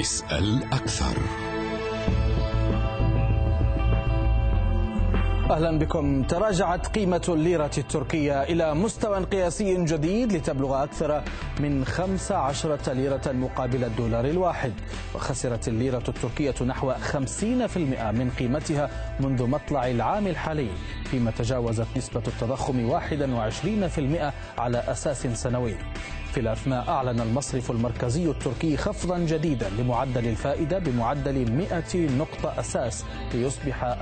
اسأل أكثر. أهلا بكم. تراجعت قيمة الليرة التركية إلى مستوى قياسي جديد لتبلغ أكثر من 15 ليرة مقابل الدولار الواحد. وخسرت الليرة التركية نحو 50% من قيمتها منذ مطلع العام الحالي فيما تجاوزت نسبة التضخم 21% على أساس سنوي. في الأثناء أعلن المصرف المركزي التركي خفضا جديدا لمعدل الفائدة بمعدل 100 نقطة أساس ليصبح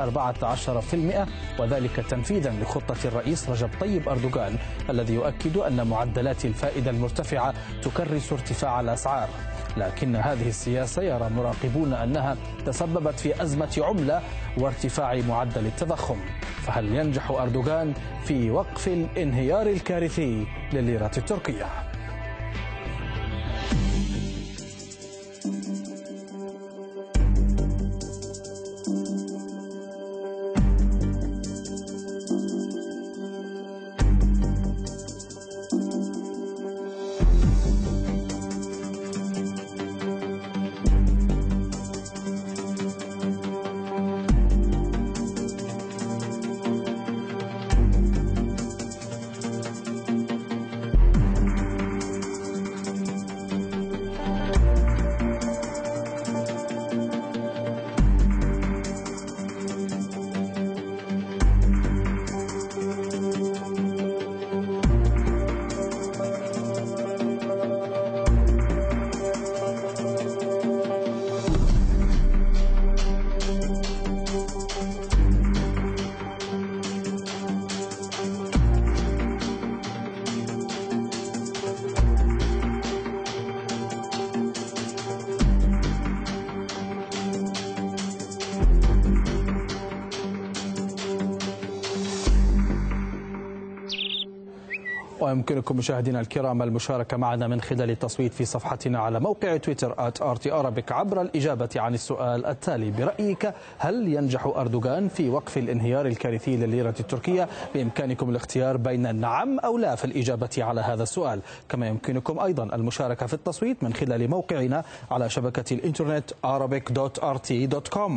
14% وذلك تنفيذا لخطة الرئيس رجب طيب أردوغان الذي يؤكد أن معدلات الفائدة المرتفعة تكرس ارتفاع الأسعار لكن هذه السياسة يرى مراقبون أنها تسببت في أزمة عملة وارتفاع معدل التضخم فهل ينجح أردوغان في وقف الانهيار الكارثي لليرة التركية؟ ويمكنكم مشاهدينا الكرام المشاركة معنا من خلال التصويت في صفحتنا على موقع تويتر @rtarabic عبر الإجابة عن السؤال التالي. برأيك هل ينجح أردوغان في وقف الانهيار الكارثي لليرة التركية؟ بإمكانكم الاختيار بين نعم أو لا في الإجابة على هذا السؤال. كما يمكنكم أيضا المشاركة في التصويت من خلال موقعنا على شبكة الإنترنت arabic.rt.com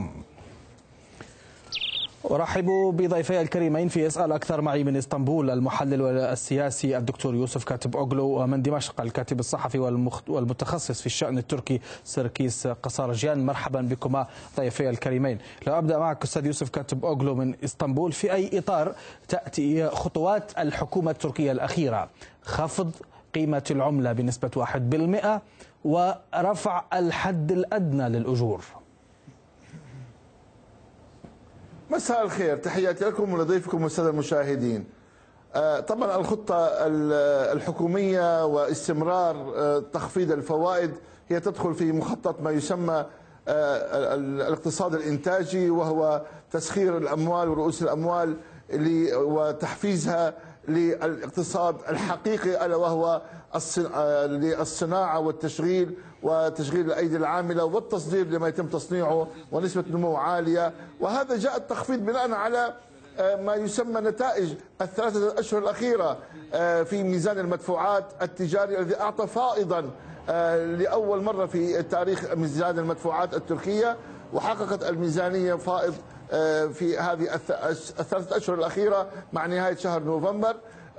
أرحب بضيفي الكريمين في اسأل أكثر معي من إسطنبول المحلل السياسي الدكتور يوسف كاتب أوغلو ومن دمشق الكاتب الصحفي والمتخصص في الشأن التركي سركيس قصارجيان. مرحبا بكما ضيفي الكريمين. لو أبدأ معك أستاذ يوسف كاتب أوغلو من إسطنبول. في أي إطار تأتي خطوات الحكومة التركية الأخيرة؟ خفض قيمة العملة بنسبة 1% ورفع الحد الأدنى للأجور. مساء الخير. تحياتي لكم ولضيفكم والساده المشاهدين. طبعا الخطة الحكومية واستمرار تخفيض الفوائد هي تدخل في مخطط ما يسمى الاقتصاد الإنتاجي وهو تسخير الأموال ورؤوس الأموال وتحفيزها للاقتصاد الحقيقي ألا وهو للصناعة والتشغيل وتشغيل الأيدي العاملة والتصدير لما يتم تصنيعه ونسبة نمو عالية. وهذا جاء التخفيض بناء على ما يسمى نتائج الثلاثة الأشهر الأخيرة في ميزان المدفوعات التجاري الذي أعطى فائضا لأول مرة في تاريخ ميزان المدفوعات التركية وحققت الميزانية فائض في هذه الثلاثة أشهر الأخيرة مع نهاية شهر نوفمبر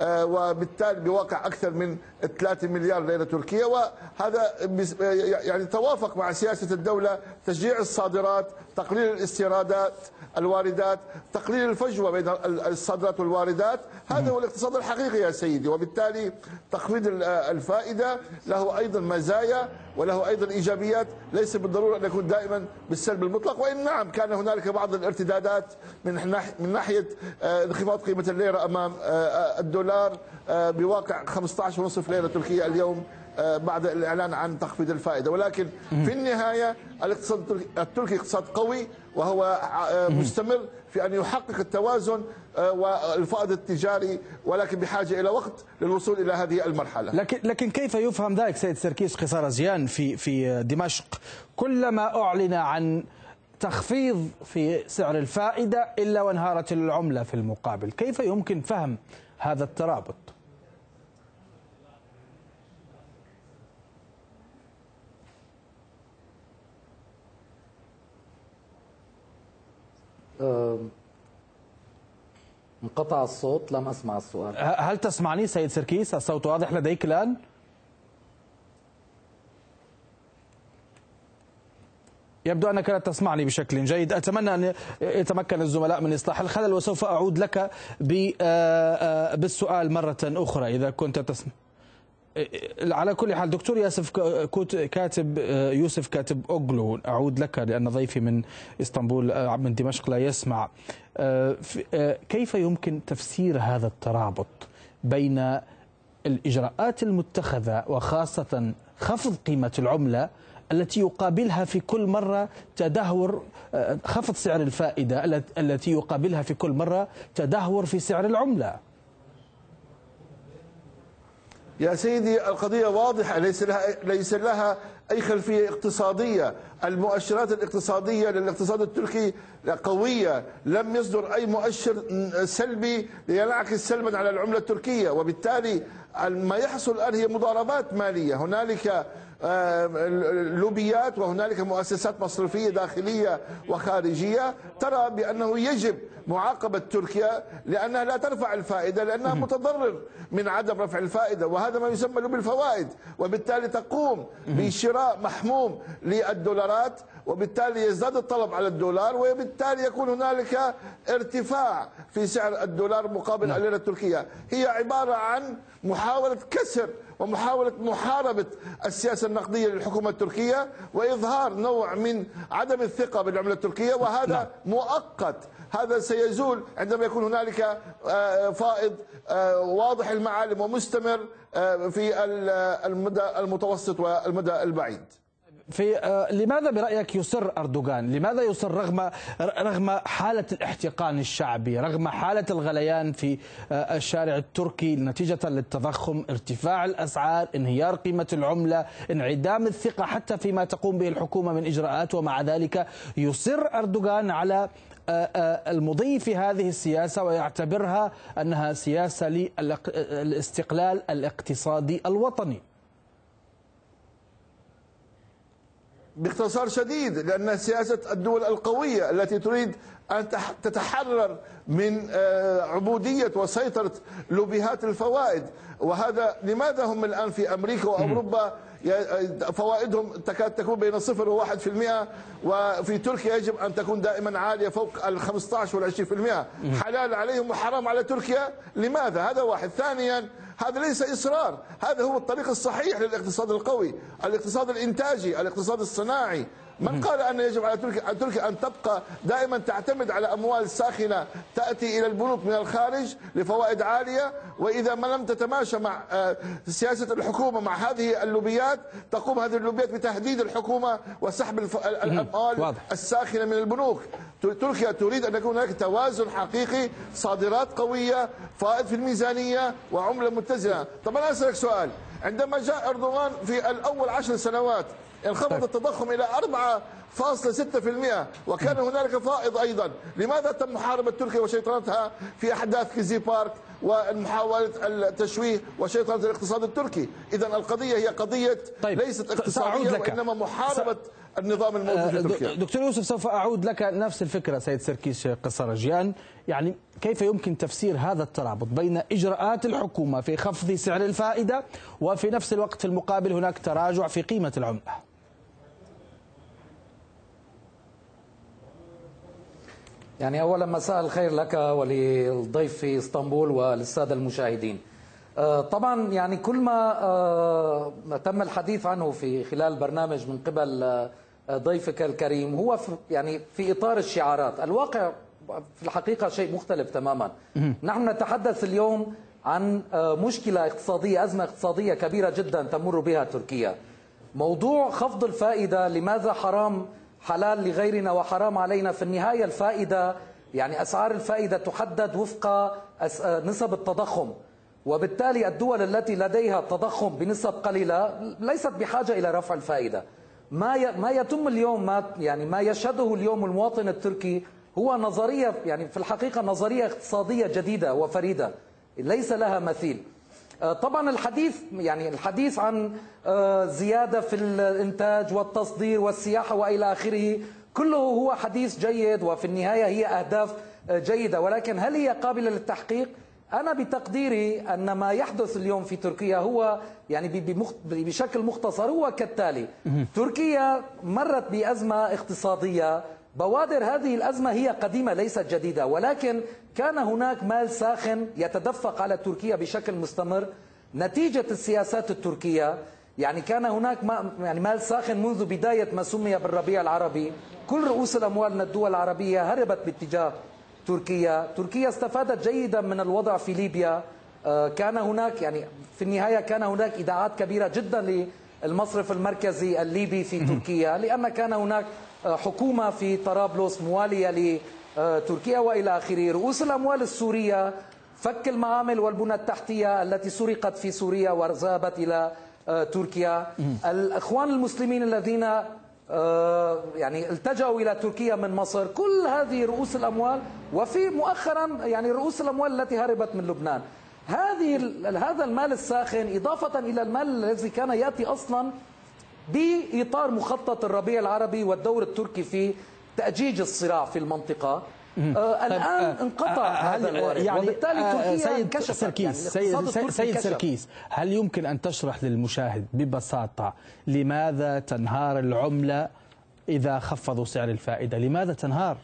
وبالتالي بواقع أكثر من 3 مليار ليرة تركية وهذا يعني توافق مع سياسة الدولة تشجيع الصادرات تقليل الاستيرادات الواردات تقليل الفجوة بين الصادرات والواردات. هذا هو الاقتصاد الحقيقي يا سيدي وبالتالي تخفيض الفائدة له أيضا مزايا وله أيضا إيجابيات. ليس بالضرورة أن يكون دائما بالسلب المطلق وإن نعم كان هنالك بعض الارتدادات من من ناحية انخفاض قيمة الليرة أمام الدولار بواقع 15.5 ليرة تركية اليوم بعد الإعلان عن تخفيض الفائدة. ولكن في النهاية الاقتصاد التركي اقتصاد قوي وهو مستمر في أن يحقق التوازن والفائض التجاري ولكن بحاجة إلى وقت للوصول إلى هذه المرحلة. لكن لكن كيف يفهم ذلك سيد سركيس قصار زيان في في دمشق؟ كلما أعلن عن تخفيض في سعر الفائدة إلا وانهارت العملة في المقابل. كيف يمكن فهم هذا الترابط؟ انقطع الصوت لم أسمع السؤال. هل تسمعني سيد سركيس؟ الصوت واضح لديك الآن؟ يبدو أنك لا تسمعني بشكل جيد. أتمنى أن يتمكن الزملاء من إصلاح الخلل وسوف أعود لك آه، آه، بالسؤال مرة أخرى إذا كنت تسمع. على كل حال دكتور ياسف كاتب آه، يوسف كاتب أوغلو. أعود لك لأن ضيفي من إسطنبول من دمشق لا يسمع. كيف يمكن تفسير هذا الترابط بين الإجراءات المتخذة وخاصة خفض قيمة العملة التي يقابلها في كل مرة تدهور آه، خفض سعر الفائدة التي يقابلها في كل مرة تدهور في سعر العملة؟ يا سيدي القضية واضحة ليس لها ليس لها أي خلفية اقتصادية. المؤشرات الاقتصادية للاقتصاد التركي قوية. لم يصدر أي مؤشر سلبي لينعكس سلبا على العملة التركية. وبالتالي ما يحصل الآن هي مضاربات مالية. هنالك لوبيات وهنالك مؤسسات مصرفية داخلية وخارجية ترى بأنه يجب معاقبة تركيا لأنها لا ترفع الفائدة لأنها متضرر من عدم رفع الفائدة وهذا ما يسمى لوبي الفوائد وبالتالي تقوم بشراء محموم للدولارات وبالتالي يزداد الطلب على الدولار وبالتالي يكون هنالك ارتفاع في سعر الدولار مقابل نعم. الليرة التركية هي عبارة عن محاولة كسر ومحاولة محاربة السياسة النقدية للحكومة التركية وإظهار نوع من عدم الثقة بالعملة التركية وهذا نعم. مؤقت هذا سيزول عندما يكون هنالك آه، فائض آه، واضح المعالم ومستمر آه، في المدى المتوسط والمدى البعيد في آه، لماذا برأيك يصر أردوغان؟ لماذا يصر رغم رغم حالة الاحتقان الشعبي، رغم حالة الغليان في آه، الشارع التركي نتيجة للتضخم، ارتفاع الأسعار، انهيار قيمة العملة، انعدام الثقة حتى فيما تقوم به الحكومة من إجراءات ومع ذلك يصر أردوغان على آه، المضي في هذه السياسة ويعتبرها أنها سياسة للاستقلال الاقتصادي الوطني. باختصار شديد لأن سياسة الدول القوية التي تريد أن تتحرر من آه، عبودية وسيطرة لوبيهات الفوائد. وهذا لماذا هم الآن في أمريكا وأوروبا؟ فوائدهم تكاد تكون بين صفر وواحد في المئة وفي تركيا يجب أن تكون دائما عالية فوق ال 15 وال 20 في المئة. حلال عليهم وحرام على تركيا؟ لماذا؟ هذا واحد. ثانيا هذا ليس إصرار هذا هو الطريق الصحيح للاقتصاد القوي الاقتصاد الإنتاجي الاقتصاد الصناعي. من قال أن يجب على تركيا تركيا أن تبقى دائما تعتمد على أموال ساخنة تأتي إلى البنوك من الخارج لفوائد عالية وإذا ما لم تتماشى مع آه، سياسة الحكومة مع هذه اللوبيات تقوم هذه اللوبيات بتهديد الحكومة وسحب الأموال الساخنة من البنوك. تركيا تريد أن يكون هناك توازن حقيقي صادرات قوية فائض في الميزانية وعملة متزنة. طب أنا أسألك سؤال. عندما جاء أردوغان في الأول عشر سنوات انخفض طيب. التضخم إلى 4.6% وكان هنالك فائض أيضا. لماذا تم محاربة تركيا وشيطنتها في أحداث كيزي بارك ومحاولة التشويه وشيطنة الاقتصاد التركي؟ إذا القضية هي قضية طيب. ليست اقتصادية وإنما محاربة س... النظام الموجود في آه، تركيا. دكتور يوسف سوف أعود لك نفس الفكرة سيد سركيس قصرجيان يعني كيف يمكن تفسير هذا الترابط بين إجراءات الحكومة في خفض سعر الفائدة وفي نفس الوقت في المقابل هناك تراجع في قيمة العملة؟ يعني أولا مساء الخير لك وللضيف في إسطنبول وللسادة المشاهدين. آه، طبعا يعني كل ما آه، تم الحديث عنه في خلال البرنامج من قبل آه، ضيفك الكريم هو في يعني في إطار الشعارات. الواقع في الحقيقة شيء مختلف تماما. نحن نتحدث اليوم عن مشكلة اقتصادية أزمة اقتصادية كبيرة جدا تمر بها تركيا. موضوع خفض الفائدة لماذا حرام حلال لغيرنا وحرام علينا في النهاية الفائدة يعني أسعار الفائدة تحدد وفق نسب التضخم. وبالتالي الدول التي لديها تضخم بنسب قليلة ليست بحاجة إلى رفع الفائدة. ما ما يتم اليوم ما يعني ما يشهده اليوم المواطن التركي هو نظرية يعني في الحقيقة نظرية اقتصادية جديدة وفريدة ليس لها مثيل. طبعا الحديث يعني الحديث عن آه، زيادة في الإنتاج والتصدير والسياحة وإلى آخره كله هو حديث جيد وفي النهاية هي أهداف جيدة. ولكن هل هي قابلة للتحقيق؟ أنا بتقديري أن ما يحدث اليوم في تركيا هو يعني بشكل مختصر هو كالتالي. تركيا مرت بأزمة اقتصادية بوادر هذه الأزمة هي قديمة ليست جديدة ولكن كان هناك مال ساخن يتدفق على تركيا بشكل مستمر. نتيجة السياسات التركية يعني كان هناك ما يعني مال ساخن منذ بداية ما سمي بالربيع العربي. كل رؤوس الأموال من الدول العربية هربت باتجاه تركيا. تركيا استفادت جيدا من الوضع في ليبيا. آه، كان هناك يعني في النهاية كان هناك إيداعات كبيرة جدا للمصرف المركزي الليبي في تركيا لأن كان هناك حكومة في طرابلس موالية لتركيا وإلى آخره. رؤوس الأموال السورية فك المعامل والبنى التحتية التي سرقت في سوريا وذهبت إلى آه، تركيا. الإخوان المسلمين الذين آه، يعني التجأوا إلى تركيا من مصر كل هذه رؤوس الأموال وفي مؤخرا يعني رؤوس الأموال التي هربت من لبنان. هذه هذا المال الساخن إضافة إلى المال الذي كان يأتي أصلا بإطار مخطط الربيع العربي والدور التركي في تأجيج الصراع في المنطقة. آه الآن آه انقطع آه هذا الوارد يعني وبالتالي آه، تركيا سيد سركيس يعني سيد, سيد سركيس هل يمكن أن تشرح للمشاهد ببساطة لماذا تنهار العملة إذا خفضوا سعر الفائدة؟ لماذا تنهار؟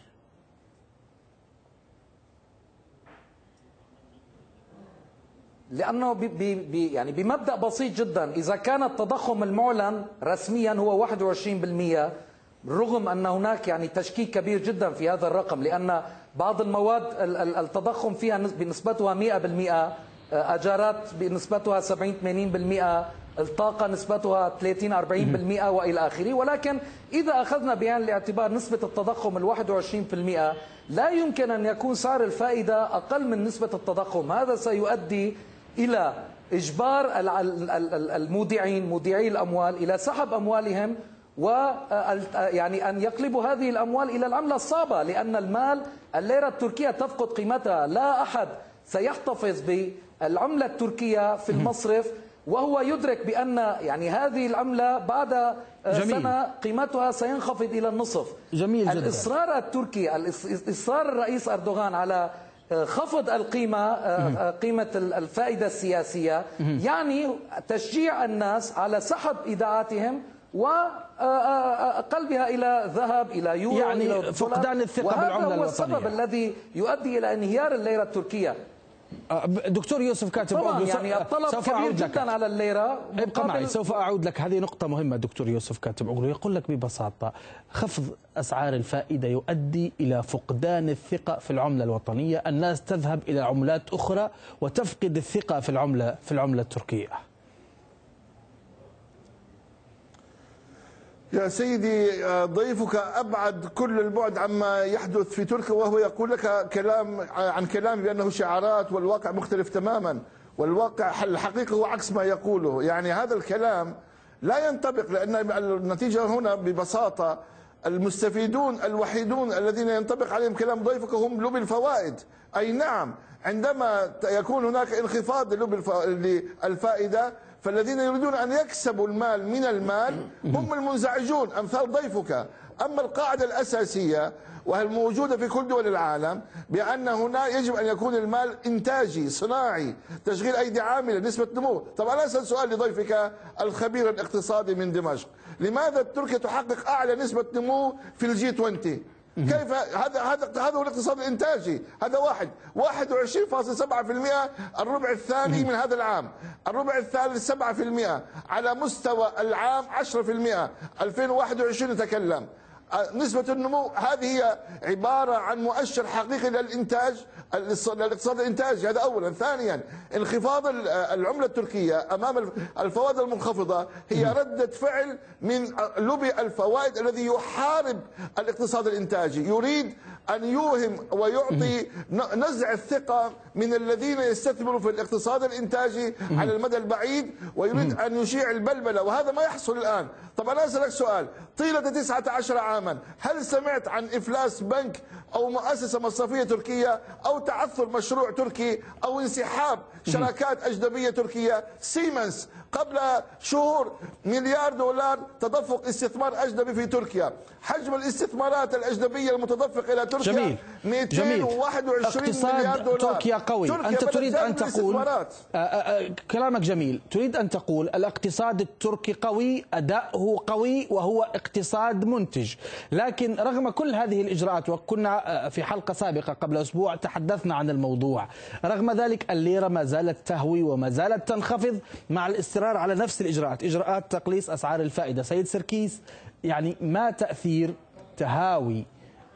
لأنه بي بي يعني بمبدأ بسيط جدا إذا كان التضخم المعلن رسميا هو 21% رغم أن هناك يعني تشكيك كبير جدا في هذا الرقم لأن بعض المواد التضخم فيها بنسبتها 100% أجارات بنسبتها 70 80% الطاقة نسبتها 30 40% وإلى آخره. ولكن إذا أخذنا بعين الاعتبار نسبة التضخم ال 21% لا يمكن أن يكون سعر الفائدة أقل من نسبة التضخم. هذا سيؤدي إلى إجبار المودعين مودعي الأموال إلى سحب أموالهم و يعني أن يقلبوا هذه الأموال إلى العملة الصعبة لأن المال الليرة التركية تفقد قيمتها لا أحد سيحتفظ بالعملة التركية في المصرف وهو يدرك بأن يعني هذه العملة بعد جميل. سنة قيمتها سينخفض إلى النصف جميل جدا. الإصرار التركي إصرار الرئيس أردوغان على خفض القيمة قيمة الفائدة السياسية. يعني تشجيع الناس على سحب إيداعاتهم وقلبها إلى ذهب إلى يورو يعني إلى فقدان الثقة بالعملة الوطنية هو السبب الذي يؤدي إلى انهيار الليرة التركية. دكتور يوسف كاتب طبعا يعني الطلب سوف كبير جدا على الليرة. ابقى معي سوف أعود لك. هذه نقطة مهمة دكتور يوسف كاتب أغلو يقول لك ببساطة خفض أسعار الفائدة يؤدي إلى فقدان الثقة في العملة الوطنية. الناس تذهب إلى عملات أخرى وتفقد الثقة في العملة في العملة التركية. يا سيدي آه، ضيفك أبعد كل البعد عما يحدث في تركيا وهو يقول لك كلام آه، عن كلام بأنه شعارات والواقع مختلف تماما والواقع الحقيقة هو عكس ما يقوله. يعني هذا الكلام لا ينطبق لأن النتيجة هنا ببساطة المستفيدون الوحيدون الذين ينطبق عليهم كلام ضيفك هم لب الفوائد. أي نعم عندما يكون هناك انخفاض للفائدة فالذين يريدون أن يكسبوا المال من المال هم المنزعجون. أمثال ضيفك. أما القاعدة الأساسية وهي الموجودة في كل دول العالم بأن هنا يجب أن يكون المال إنتاجي صناعي تشغيل أيدي عاملة نسبة نمو. طبعا أنا أسأل سؤال لضيفك الخبير الاقتصادي من دمشق. لماذا تركيا تحقق أعلى نسبة نمو في الجي 20 كيف؟ هذا هذا هذا هو الاقتصاد الإنتاجي. هذا واحد. 21.7% الربع الثاني من هذا العام. الربع الثالث 7% على مستوى العام 10% 2021 نتكلم نسبة النمو هذه هي عبارة عن مؤشر حقيقي للإنتاج الاقتصاد الإنتاجي. هذا أولا. ثانيا انخفاض العملة التركية أمام الفوائد المنخفضة هي ردة فعل من لوبي الفوائد الذي يحارب الاقتصاد الإنتاجي. يريد أن يوهم ويعطي نزع الثقة من الذين يستثمروا في الاقتصاد الإنتاجي على المدى البعيد ويريد أن يشيع البلبلة. وهذا ما يحصل الآن. طب أنا أسألك سؤال. طيلة 19 عام تماما. هل سمعت عن إفلاس بنك أو مؤسسة مصرفية تركية أو تعثر مشروع تركي أو انسحاب شراكات أجنبية تركية؟ سيمنز قبل شهور مليار دولار تدفق استثمار أجنبي في تركيا. حجم الاستثمارات الأجنبية المتدفق إلى تركيا جميل. 221 اقتصاد مليار دولار. تركيا قوي. تركيا أنت تريد أن تقول. آه، آه، آه، كلامك جميل. تريد أن تقول الاقتصاد التركي قوي أداؤه قوي وهو اقتصاد منتج. لكن رغم كل هذه الإجراءات وكنا في حلقة سابقة قبل أسبوع تحدثنا عن الموضوع. رغم ذلك الليرة ما زالت تهوي وما زالت تنخفض مع الاصرار على نفس الإجراءات إجراءات تقليص أسعار الفائدة. سيد سركيس يعني ما تأثير تهاوي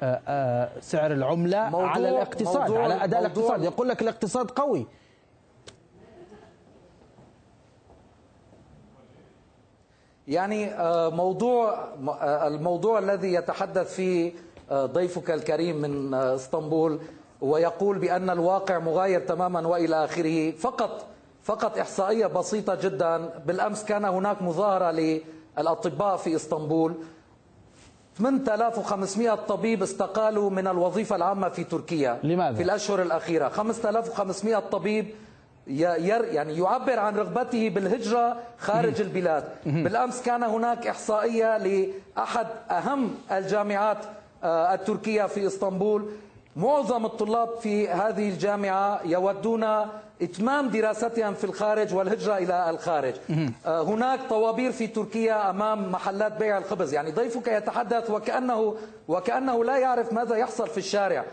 آه، آه، سعر العملة موضوع- على الاقتصاد موضوع- على أداء موضوع- الاقتصاد؟ يقول لك الاقتصاد قوي. يعني آه، موضوع الموضوع الذي يتحدث فيه ضيفك الكريم من اسطنبول ويقول بأن الواقع مغاير تماما وإلى آخره. فقط فقط إحصائية بسيطة جدا. بالأمس كان هناك مظاهرة للأطباء في إسطنبول. 8500 طبيب استقالوا من الوظيفة العامة في تركيا. لماذا؟ في الأشهر الأخيرة. 5500 طبيب ير يعني يعبر عن رغبته بالهجرة خارج البلاد. بالأمس كان هناك إحصائية لأحد أهم الجامعات آه، التركية في إسطنبول. معظم الطلاب في هذه الجامعة يودون إتمام دراستهم في الخارج والهجرة إلى الخارج. آه، هناك طوابير في تركيا أمام محلات بيع الخبز. يعني ضيفك يتحدث وكأنه وكأنه لا يعرف ماذا يحصل في الشارع.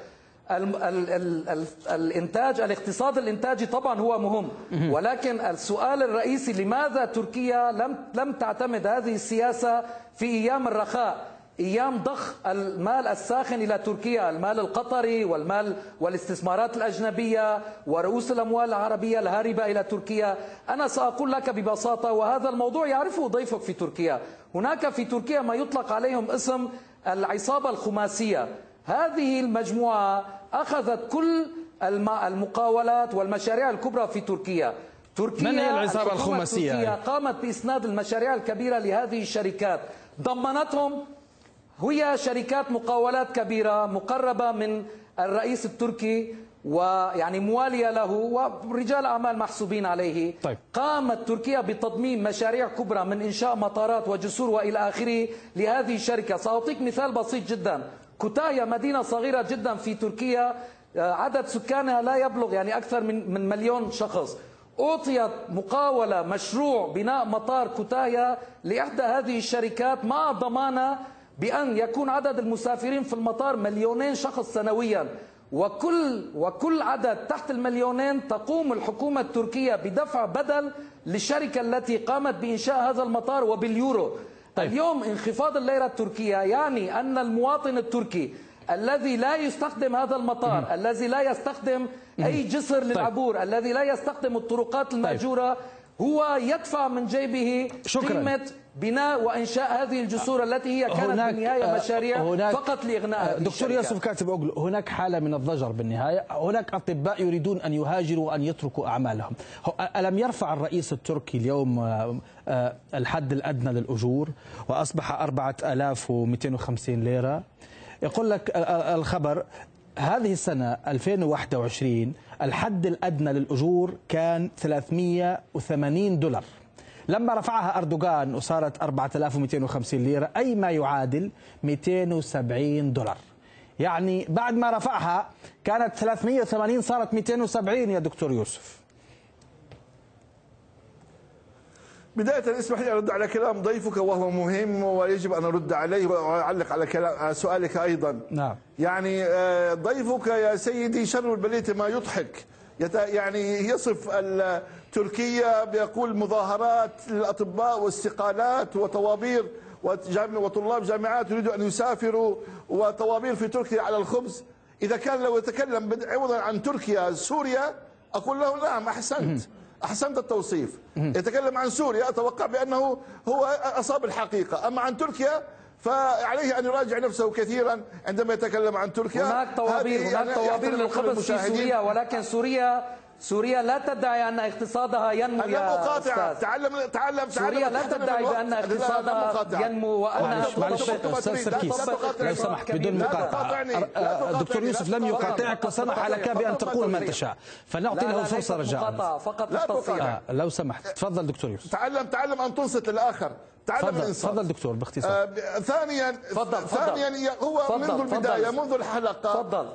ال ال ال ال الانتاج الاقتصاد الإنتاجي طبعا هو مهم. ولكن السؤال الرئيسي لماذا تركيا لم لم تعتمد هذه السياسة في أيام الرخاء؟ أيام ضخ المال الساخن إلى تركيا المال القطري والمال والاستثمارات الأجنبية ورؤوس الأموال العربية الهاربة إلى تركيا. أنا سأقول لك ببساطة وهذا الموضوع يعرفه ضيفك في تركيا. هناك في تركيا ما يطلق عليهم اسم العصابة الخماسية. هذه المجموعة أخذت كل الم- المقاولات والمشاريع الكبرى في تركيا. تركيا من هي الخماسية؟ التركية قامت بإسناد المشاريع الكبيرة لهذه الشركات. ضمنتهم هي شركات مقاولات كبيرة مقربة من الرئيس التركي ويعني موالية له ورجال أعمال محسوبين عليه. طيب. قامت تركيا بتضمين مشاريع كبرى من إنشاء مطارات وجسور وإلى آخره لهذه الشركة. سأعطيك مثال بسيط جدا. كوتايا مدينة صغيرة جدا في تركيا آه، عدد سكانها لا يبلغ يعني أكثر من من مليون شخص. أعطيت مقاولة مشروع بناء مطار كوتايا لإحدى هذه الشركات مع ضمانة بأن يكون عدد المسافرين في المطار مليونين شخص سنويا. وكل وكل عدد تحت المليونين تقوم الحكومة التركية بدفع بدل للشركة التي قامت بإنشاء هذا المطار وباليورو. طيب. اليوم انخفاض الليرة التركية يعني أن المواطن التركي الذي لا يستخدم هذا المطار الذي لا يستخدم أي جسر للعبور الذي لا يستخدم الطرقات المأجورة هو يدفع من جيبه شكراً. قيمة بناء وإنشاء هذه الجسور التي هي كانت هناك- بالنهاية آه، مشاريع هناك- فقط لإغناء هذه دكتور. يوسف كاتب أوغلو هناك حالة من الضجر بالنهاية هناك أطباء يريدون أن يهاجروا وأن يتركوا أعمالهم ألم يرفع الرئيس التركي اليوم آه، آه، الحد الأدنى للأجور وأصبح 4250 ليرة يقول لك ال- ال- الخبر هذه السنة 2021 الحد الأدنى للأجور كان 380 دولار. لما رفعها أردوغان وصارت 4250 ليرة أي ما يعادل 270 دولار. يعني بعد ما رفعها كانت 380 صارت 270 يا دكتور يوسف. بداية اسمح لي أرد على كلام ضيفك وهو مهم ويجب أن أرد عليه وأعلق على كلام سؤالك أيضا. نعم. يعني آه، ضيفك يا سيدي شر البلية ما يضحك. يعني يصف تركيا بيقول مظاهرات للأطباء واستقالات وطوابير وطلاب جامعات يريدوا أن يسافروا وطوابير في تركيا على الخبز. إذا كان لو يتكلم عوضا عن تركيا سوريا أقول له نعم أحسنت. أحسنت التوصيف. يتكلم عن سوريا أتوقع بأنه هو أصاب الحقيقة. أما عن تركيا فعليه أن يراجع نفسه كثيرا عندما يتكلم عن تركيا. هناك طوابير هناك يعني طوابير للخبز في. سوريا ولكن سوريا سوريا لا تدعي أن اقتصادها ينمو يا أقاطعك أستاذ تعلم تعلم سوريا لا تدعي. بأن اقتصادها مقاطعة. ينمو وأنها معلش تريد. سركيس. لو سمحت بدون. لا أه،. دكتور يوسف لم. يقاطعك وسمح لك بأن تقول ما تشاء فنعطي له ليست رجاء مقاطعة فقط تقاطع. آه، لو سمحت تفضل دكتور يوسف تعلم تعلم أن تنصت للآخر تعلم تفضل دكتور باختصار آه، ثانيا تفضل. ثانيا ي- هو تفضل، منذ البدايه. منذ الحلقة تفضل.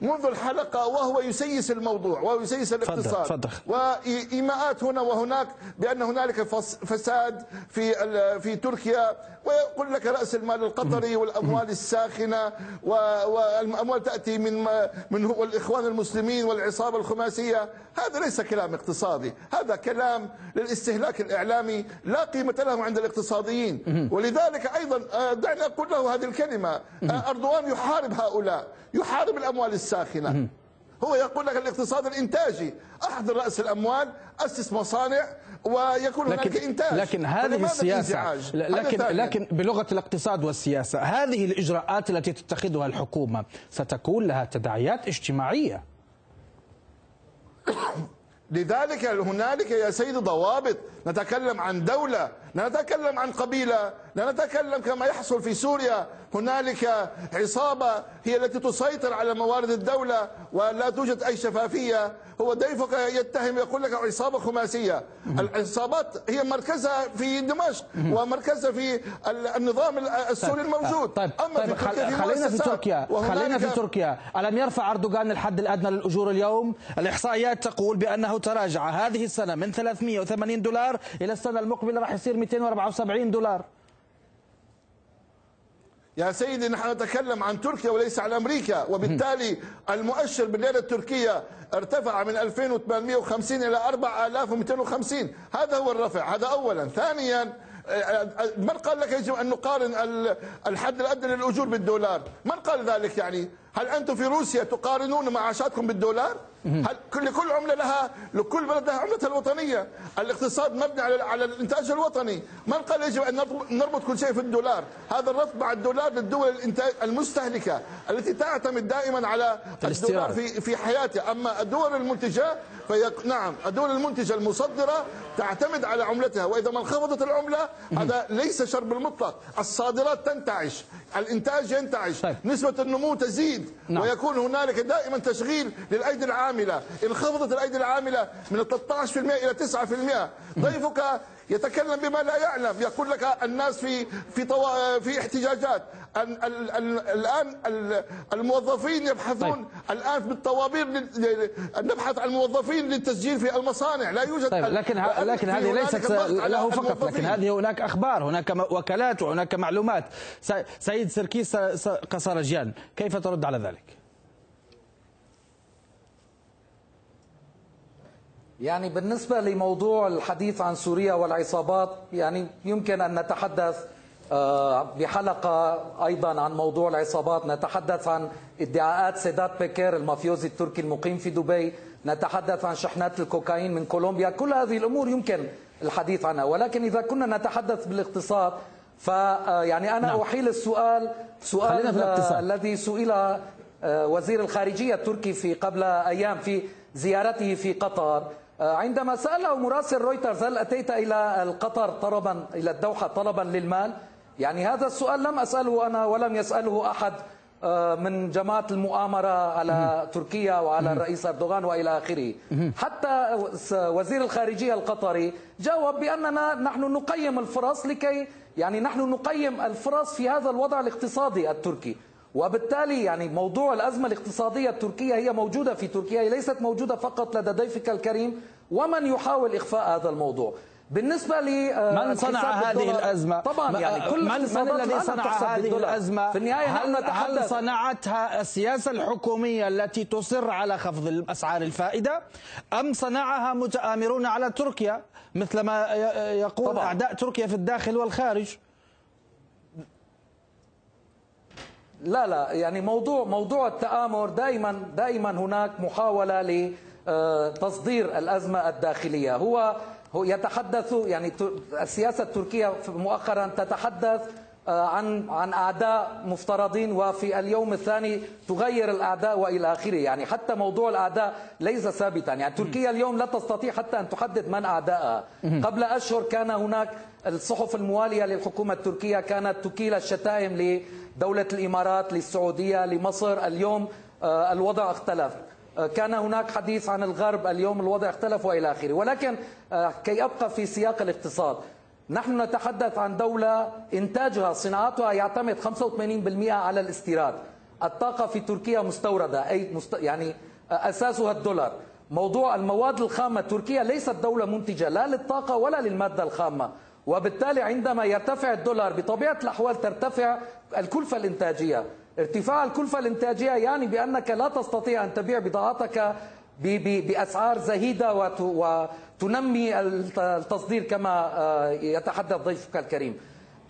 منذ الحلقة وهو يسيس الموضوع ويسيس الاقتصاد. تفضل. وإيماءات هنا وهناك بأن هنالك فس- فساد في في تركيا. ويقول لك رأس المال القطري والأموال الساخنة والأموال تأتي من من هو الإخوان المسلمين والعصابة الخماسية. هذا ليس كلام اقتصادي هذا كلام للاستهلاك الإعلامي لا قيمة له عند الاقتصاديين. ولذلك أيضا آه، دعني أقول له هذه الكلمة آه، أردوان يحارب هؤلاء يحارب الأموال الساخنة هو يقول لك الاقتصاد الإنتاجي. احضر رأس الأموال أسس مصانع ويكون هناك لكن إنتاج. لكن هذه السياسة؟ لكن. لكن بلغة الاقتصاد والسياسة هذه الإجراءات التي تتخذها الحكومة ستكون لها تداعيات اجتماعية. لذلك هنالك يا سيدي ضوابط. نتكلم عن دولة لا نتكلم عن قبيلة لا نتكلم كما يحصل في سوريا. هنالك عصابة هي التي تسيطر على موارد الدولة ولا توجد أي شفافية. هو ضيفك يتهم يقول لك عصابة خماسية. العصابات هي مركزها في دمشق ومركزها في ال- النظام السوري الموجود. طيب أما طيب في تركيا خل- خلينا في تركيا خلينا في تركيا. ألم يرفع أردوغان الحد الأدنى للأجور اليوم؟ الإحصائيات تقول بأنه تراجع. هذه السنة من 380 دولار إلى السنة المقبلة راح يصير 274 دولار يا سيدي نحن نتكلم عن تركيا وليس عن أمريكا وبالتالي المؤشر بالليره التركية ارتفع من 2850 إلى 4250 هذا هو الرفع هذا اولا ثانيا من قال لك يجب أن نقارن ال- الحد الأدنى للأجور بالدولار؟ من قال ذلك يعني؟ هل أنتم في روسيا تقارنون معاشاتكم بالدولار؟ هل كل كل عملة لها لكل بلد لها عملتها الوطنية، الاقتصاد مبني على على الإنتاج الوطني، من قال يجب أن نربط- كل شيء في الدولار؟ هذا الربط مع الدولار للدول الانتاج المستهلكة التي تعتمد دائما على الدولار. في في حياتها، أما الدول المنتجة في نعم الدول المنتجة المصدرة تعتمد على عملتها وإذا ما انخفضت العملة هذا ليس شر بالمطلق، الصادرات تنتعش، الإنتاج ينتعش، طيب. نسبة النمو تزيد نعم. ويكون هنالك دائما تشغيل للأيدي العامله، انخفضت الأيدي العاملة من 13% إلى 9%، ضيفك يتكلم بما لا يعلم يقول لك الناس في في طوا... في احتجاجات ال... ال... ال... الآن ال... الموظفين يبحثون طيب. الآن بالطوابير لل... ل- نبحث عن موظفين للتسجيل في المصانع لا يوجد طيب لكن ه- لكن هذه ليست له فقط لكن الموظفين. هذه هناك أخبار هناك وكالات وهناك معلومات س- سيد سركيس س- قصرجيان كيف ترد على ذلك؟ يعني بالنسبة لموضوع الحديث عن سوريا والعصابات يعني يمكن أن نتحدث آه، بحلقة أيضا عن موضوع العصابات. نتحدث عن ادعاءات سيدات بكير المافيوزي التركي المقيم في دبي. نتحدث عن شحنات الكوكايين من كولومبيا. كل هذه الأمور يمكن الحديث عنها. ولكن إذا كنا نتحدث بالاقتصاد فيعني أنا نعم. أحيل السؤال سؤال. آه، الذي سئل آه، وزير الخارجية التركي في قبل أيام في زيارته في قطر. آه، عندما سأله مراسل رويترز هل أتيت إلى القطر طلبا إلى الدوحة طلبا للمال؟ يعني هذا السؤال لم أسأله أنا ولم يسأله أحد آه، من جماعة المؤامرة على تركيا وعلى الرئيس أردوغان وإلى آخره. حتى وزير الخارجية القطري جاوب بأننا نحن نقيم الفرص لكي يعني نحن نقيم الفرص في هذا الوضع الاقتصادي التركي. وبالتالي يعني موضوع الأزمة الاقتصادية التركية هي موجودة في تركيا هي ليست موجودة فقط لدى ضيفك الكريم ومن يحاول إخفاء هذا الموضوع بالنسبة لي آه، من صنع هذه الأزمة؟ طبعا يعني كل من, من الذي صنع هذه. الأزمة؟ في النهاية هل, هل صنعتها السياسة الحكومية التي تصر على خفض الأسعار الفائدة أم صنعها متآمرون على تركيا مثل ما يقول طبعاً. أعداء تركيا في الداخل والخارج لا لا يعني موضوع موضوع التآمر دائما دائما هناك محاولة لتصدير الأزمة الداخلية. هو يتحدث يعني السياسة التركية مؤخرا تتحدث آه، عن عن أعداء مفترضين وفي اليوم الثاني تغير الأعداء وإلى آخره. يعني حتى موضوع الأعداء ليس ثابتا. يعني تركيا اليوم لا تستطيع حتى أن تحدد من اعدائها قبل أشهر كان هناك الصحف الموالية للحكومة التركية كانت تكيل الشتائم لدوله الإمارات للسعودية لمصر اليوم آه، الوضع اختلف. آه، كان هناك حديث عن الغرب اليوم الوضع اختلف وإلى آخره. ولكن كي أبقى في سياق الاقتصاد نحن نتحدث عن دولة إنتاجها صناعتها يعتمد 85% على الاستيراد. الطاقة في تركيا مستوردة أي مست... يعني أساسها الدولار. موضوع المواد الخامة تركيا ليست دولة منتجة لا للطاقة ولا للمادة الخامة. وبالتالي عندما يرتفع الدولار بطبيعة الأحوال ترتفع الكلفة الإنتاجية. ارتفاع الكلفة الإنتاجية يعني بأنك لا تستطيع أن تبيع بضاعتك بأسعار زهيدة وتنمي التصدير كما آه، يتحدث ضيفك الكريم.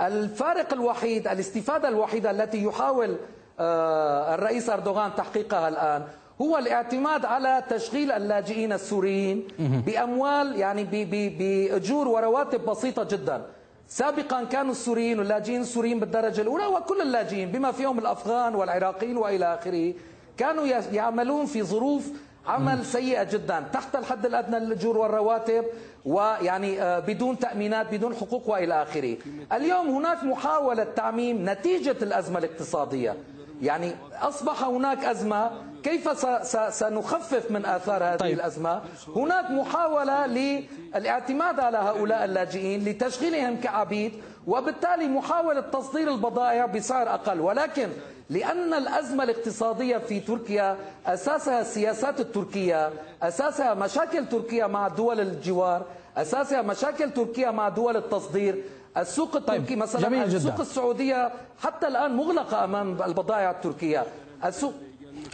الفارق الوحيد الاستفادة الوحيدة التي يحاول آه، الرئيس أردوغان تحقيقها الآن هو الاعتماد على تشغيل اللاجئين السوريين بأموال يعني بأجور ورواتب بسيطة جدا. سابقا كانوا السوريين واللاجئين السوريين بالدرجة الأولى وكل اللاجئين بما فيهم الأفغان والعراقيين وإلى آخره. كانوا يعملون في ظروف عمل سيئة جدا تحت الحد الأدنى للأجور والرواتب ويعني آه، بدون تأمينات بدون حقوق وإلى آخره. اليوم هناك محاولة تعميم نتيجة الأزمة الاقتصادية. يعني أصبح هناك أزمة كيف سنخفف من آثار هذه طيب. الأزمة هناك محاولة للاعتماد على هؤلاء اللاجئين لتشغيلهم كعبيد وبالتالي محاولة تصدير البضائع بسعر أقل ولكن لأن الأزمة الاقتصادية في تركيا أساسها السياسات التركية أساسها مشاكل تركيا مع دول الجوار أساسها مشاكل تركيا مع دول التصدير السوق التركي طيب. مثلا السوق جدا. السعودية حتى الآن مغلقة أمام البضائع التركية السوق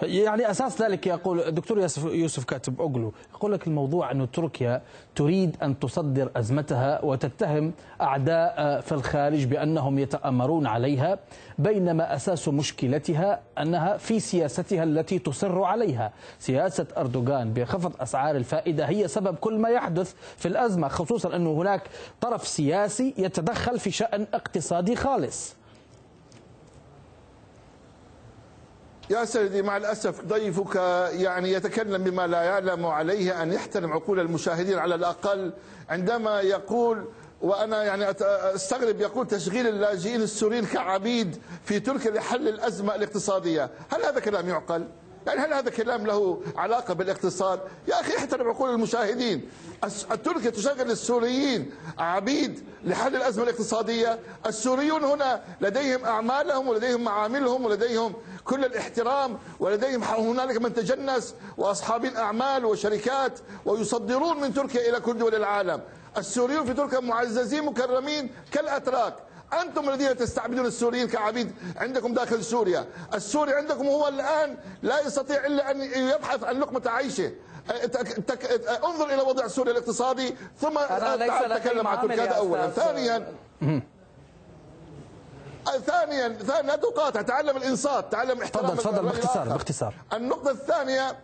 يعني أساس ذلك يقول الدكتور يوسف يوسف كاتب اوغلو يقول لك الموضوع انه تركيا تريد أن تصدر أزمتها وتتهم أعداء في الخارج بأنهم يتأمرون عليها بينما أساس مشكلتها أنها في سياستها التي تصر عليها، سياسة أردوغان بخفض أسعار الفائدة هي سبب كل ما يحدث في الأزمة خصوصا انه هناك طرف سياسي يتدخل في شأن اقتصادي خالص. يا سيدي مع الأسف ضيفك يعني يتكلم بما لا يعلم عليه أن يحترم عقول المشاهدين على الأقل عندما يقول وأنا يعني أستغرب يقول تشغيل اللاجئين السوريين كعبيد في تركيا لحل الأزمة الاقتصادية، هل هذا كلام يعقل؟ يعني هل هذا كلام له علاقة بالاقتصاد؟ يا أخي احترم عقول المشاهدين، تركيا تشغل السوريين عبيد لحل الأزمة الاقتصادية، السوريون هنا لديهم أعمالهم ولديهم معاملهم ولديهم كل الاحترام ولديهم هنالك من تجنس واصحاب أعمال وشركات ويصدرون من تركيا إلى كل دول العالم. السوريون في تركيا معززين مكرمين كالأتراك. أنتم الذين تستعبدون السوريين كعبيد عندكم داخل سوريا. السوري عندكم هو الآن لا يستطيع إلا أن يبحث عن لقمة عيشه. انظر إلى وضع سوريا الاقتصادي ثم تعال تكلم عن تركيا. هذا اولا. ثانيا ثانيا ثانيا لا تقاطع تعلم الإنصات تعلم احترام تفضل تفضل باختصار باختصار. النقطة الثانية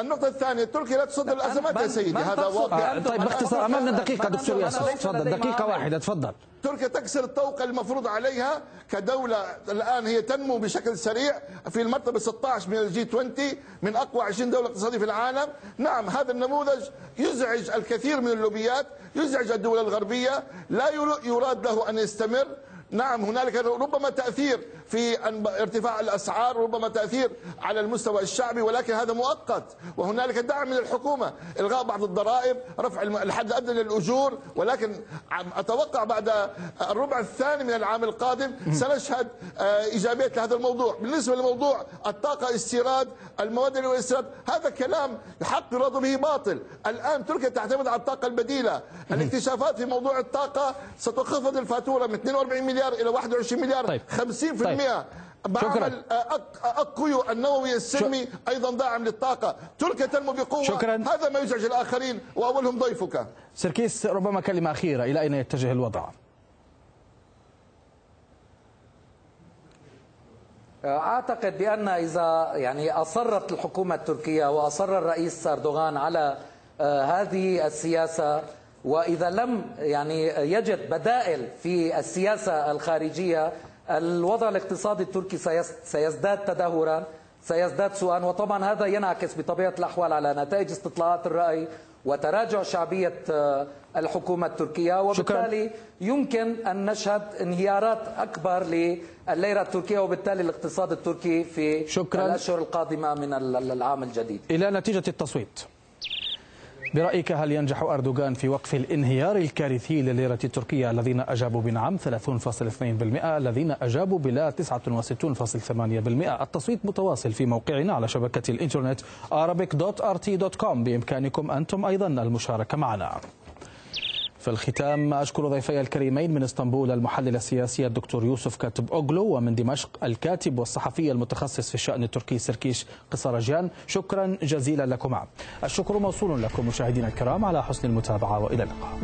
النقطة الثانية تركيا لا تصدر الأزمات يا سيدي هذا واضح آه طيب باختصار أمامنا دقيقة دكتور ياسر. تفضل دقيقة واحدة تفضل. تركيا تكسر الطوق المفروض عليها كدولة الآن هي تنمو بشكل سريع في المرتبة 16 من الجي 20 من أقوى 20 دولة اقتصادية في العالم. نعم هذا النموذج يزعج الكثير من اللوبيات يزعج الدول الغربية لا يراد له أن يستمر. نعم هنالك ربما تأثير في ارتفاع الأسعار ربما تأثير على المستوى الشعبي ولكن هذا مؤقت. وهنالك دعم من الحكومة إلغاء بعض الضرائب رفع الحد الأدنى للأجور. ولكن أتوقع بعد الربع الثاني من العام القادم سنشهد آه، إيجابية لهذا الموضوع. بالنسبة لموضوع الطاقة استيراد المواد والاستيراد هذا كلام حق يراد به باطل. الآن تركيا تعتمد على الطاقة البديلة. الاكتشافات في موضوع الطاقة ستخفض الفاتورة من 42 مليار إلى 21 مليار. طيب. 50% طيب. بعمل أقويو النووي السلمي أيضا داعم للطاقة. تركيا تنمو بقوة. شكرا. هذا ما يزعج الآخرين وأولهم ضيفك. سركيس ربما كلمة أخيرة. إلى أين يتجه الوضع؟ أعتقد بأن إذا يعني أصرت الحكومة التركية وأصر الرئيس أردوغان على آه، هذه السياسة وإذا لم يعني يجد بدائل في السياسة الخارجية الوضع الاقتصادي التركي سيزداد تدهورا سيزداد سوءا وطبعا هذا ينعكس بطبيعة الأحوال على نتائج استطلاعات الرأي وتراجع شعبية آه، الحكومة التركية وبالتالي شكرا. يمكن أن نشهد انهيارات أكبر لليرة التركية وبالتالي الاقتصاد التركي في شكرا. الأشهر القادمة من العام الجديد إلى نتيجة التصويت برأيك هل ينجح أردوغان في وقف الانهيار الكارثي لليرة التركية الذين أجابوا بنعم 30.2% الذين أجابوا بلا 69.8% التصويت متواصل في موقعنا على شبكة الإنترنت arabic.rt.com بإمكانكم أنتم أيضا المشاركة معنا. في الختام أشكر ضيفي الكريمين من إسطنبول المحلل السياسي الدكتور يوسف كاتب أوغلو ومن دمشق الكاتب والصحفي المتخصص في الشأن التركي سركيش قصرجيان شكرا جزيلا لكما. الشكر موصول لكم مشاهدينا الكرام على حسن المتابعة وإلى اللقاء.